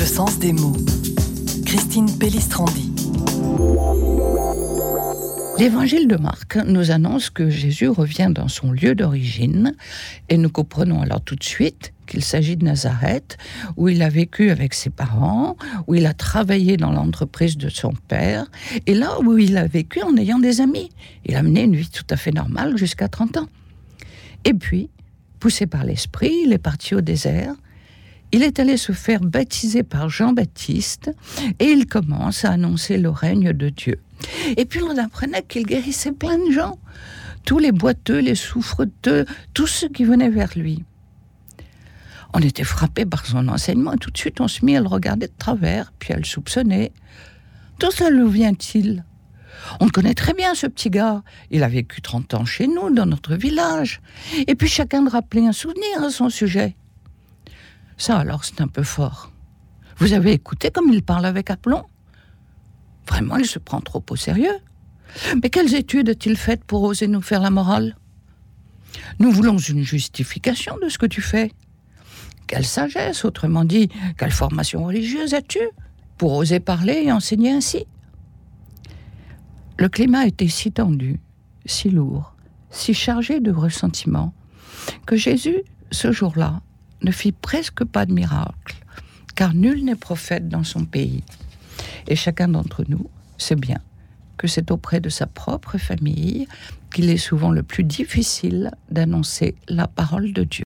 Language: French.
Le sens des mots. Christine Pellistrandi. L'évangile de Marc nous annonce que Jésus revient dans son lieu d'origine et nous comprenons alors tout de suite qu'il s'agit de Nazareth, où il a vécu avec ses parents, où il a travaillé dans l'entreprise de son père, et là où il a vécu en ayant des amis. Il a mené une vie tout à fait normale jusqu'à 30 ans. Et puis, poussé par l'Esprit, il est parti au désert. Il est allé se faire baptiser par Jean-Baptiste et il commence à annoncer le règne de Dieu. Et puis on apprenait qu'il guérissait plein de gens, tous les boiteux, les souffreteux, tous ceux qui venaient vers lui. On était frappé par son enseignement et tout de suite on se mit à le regarder de travers, puis à le soupçonner. Tout cela d'où vient-il? On le connaît très bien, ce petit gars. Il a vécu 30 ans chez nous, dans notre village. Et puis chacun de rappeler un souvenir à son sujet. Ça, alors, c'est un peu fort. Vous avez écouté comme il parle avec aplomb? Vraiment, il se prend trop au sérieux. Mais quelles études a-t-il faites pour oser nous faire la morale? Nous voulons une justification de ce que tu fais. Quelle sagesse, autrement dit, quelle formation religieuse as-tu pour oser parler et enseigner ainsi? Le climat était si tendu, si lourd, si chargé de ressentiments, que Jésus, ce jour-là, ne fit presque pas de miracle, car nul n'est prophète dans son pays. Et chacun d'entre nous sait bien que c'est auprès de sa propre famille qu'il est souvent le plus difficile d'annoncer la parole de Dieu.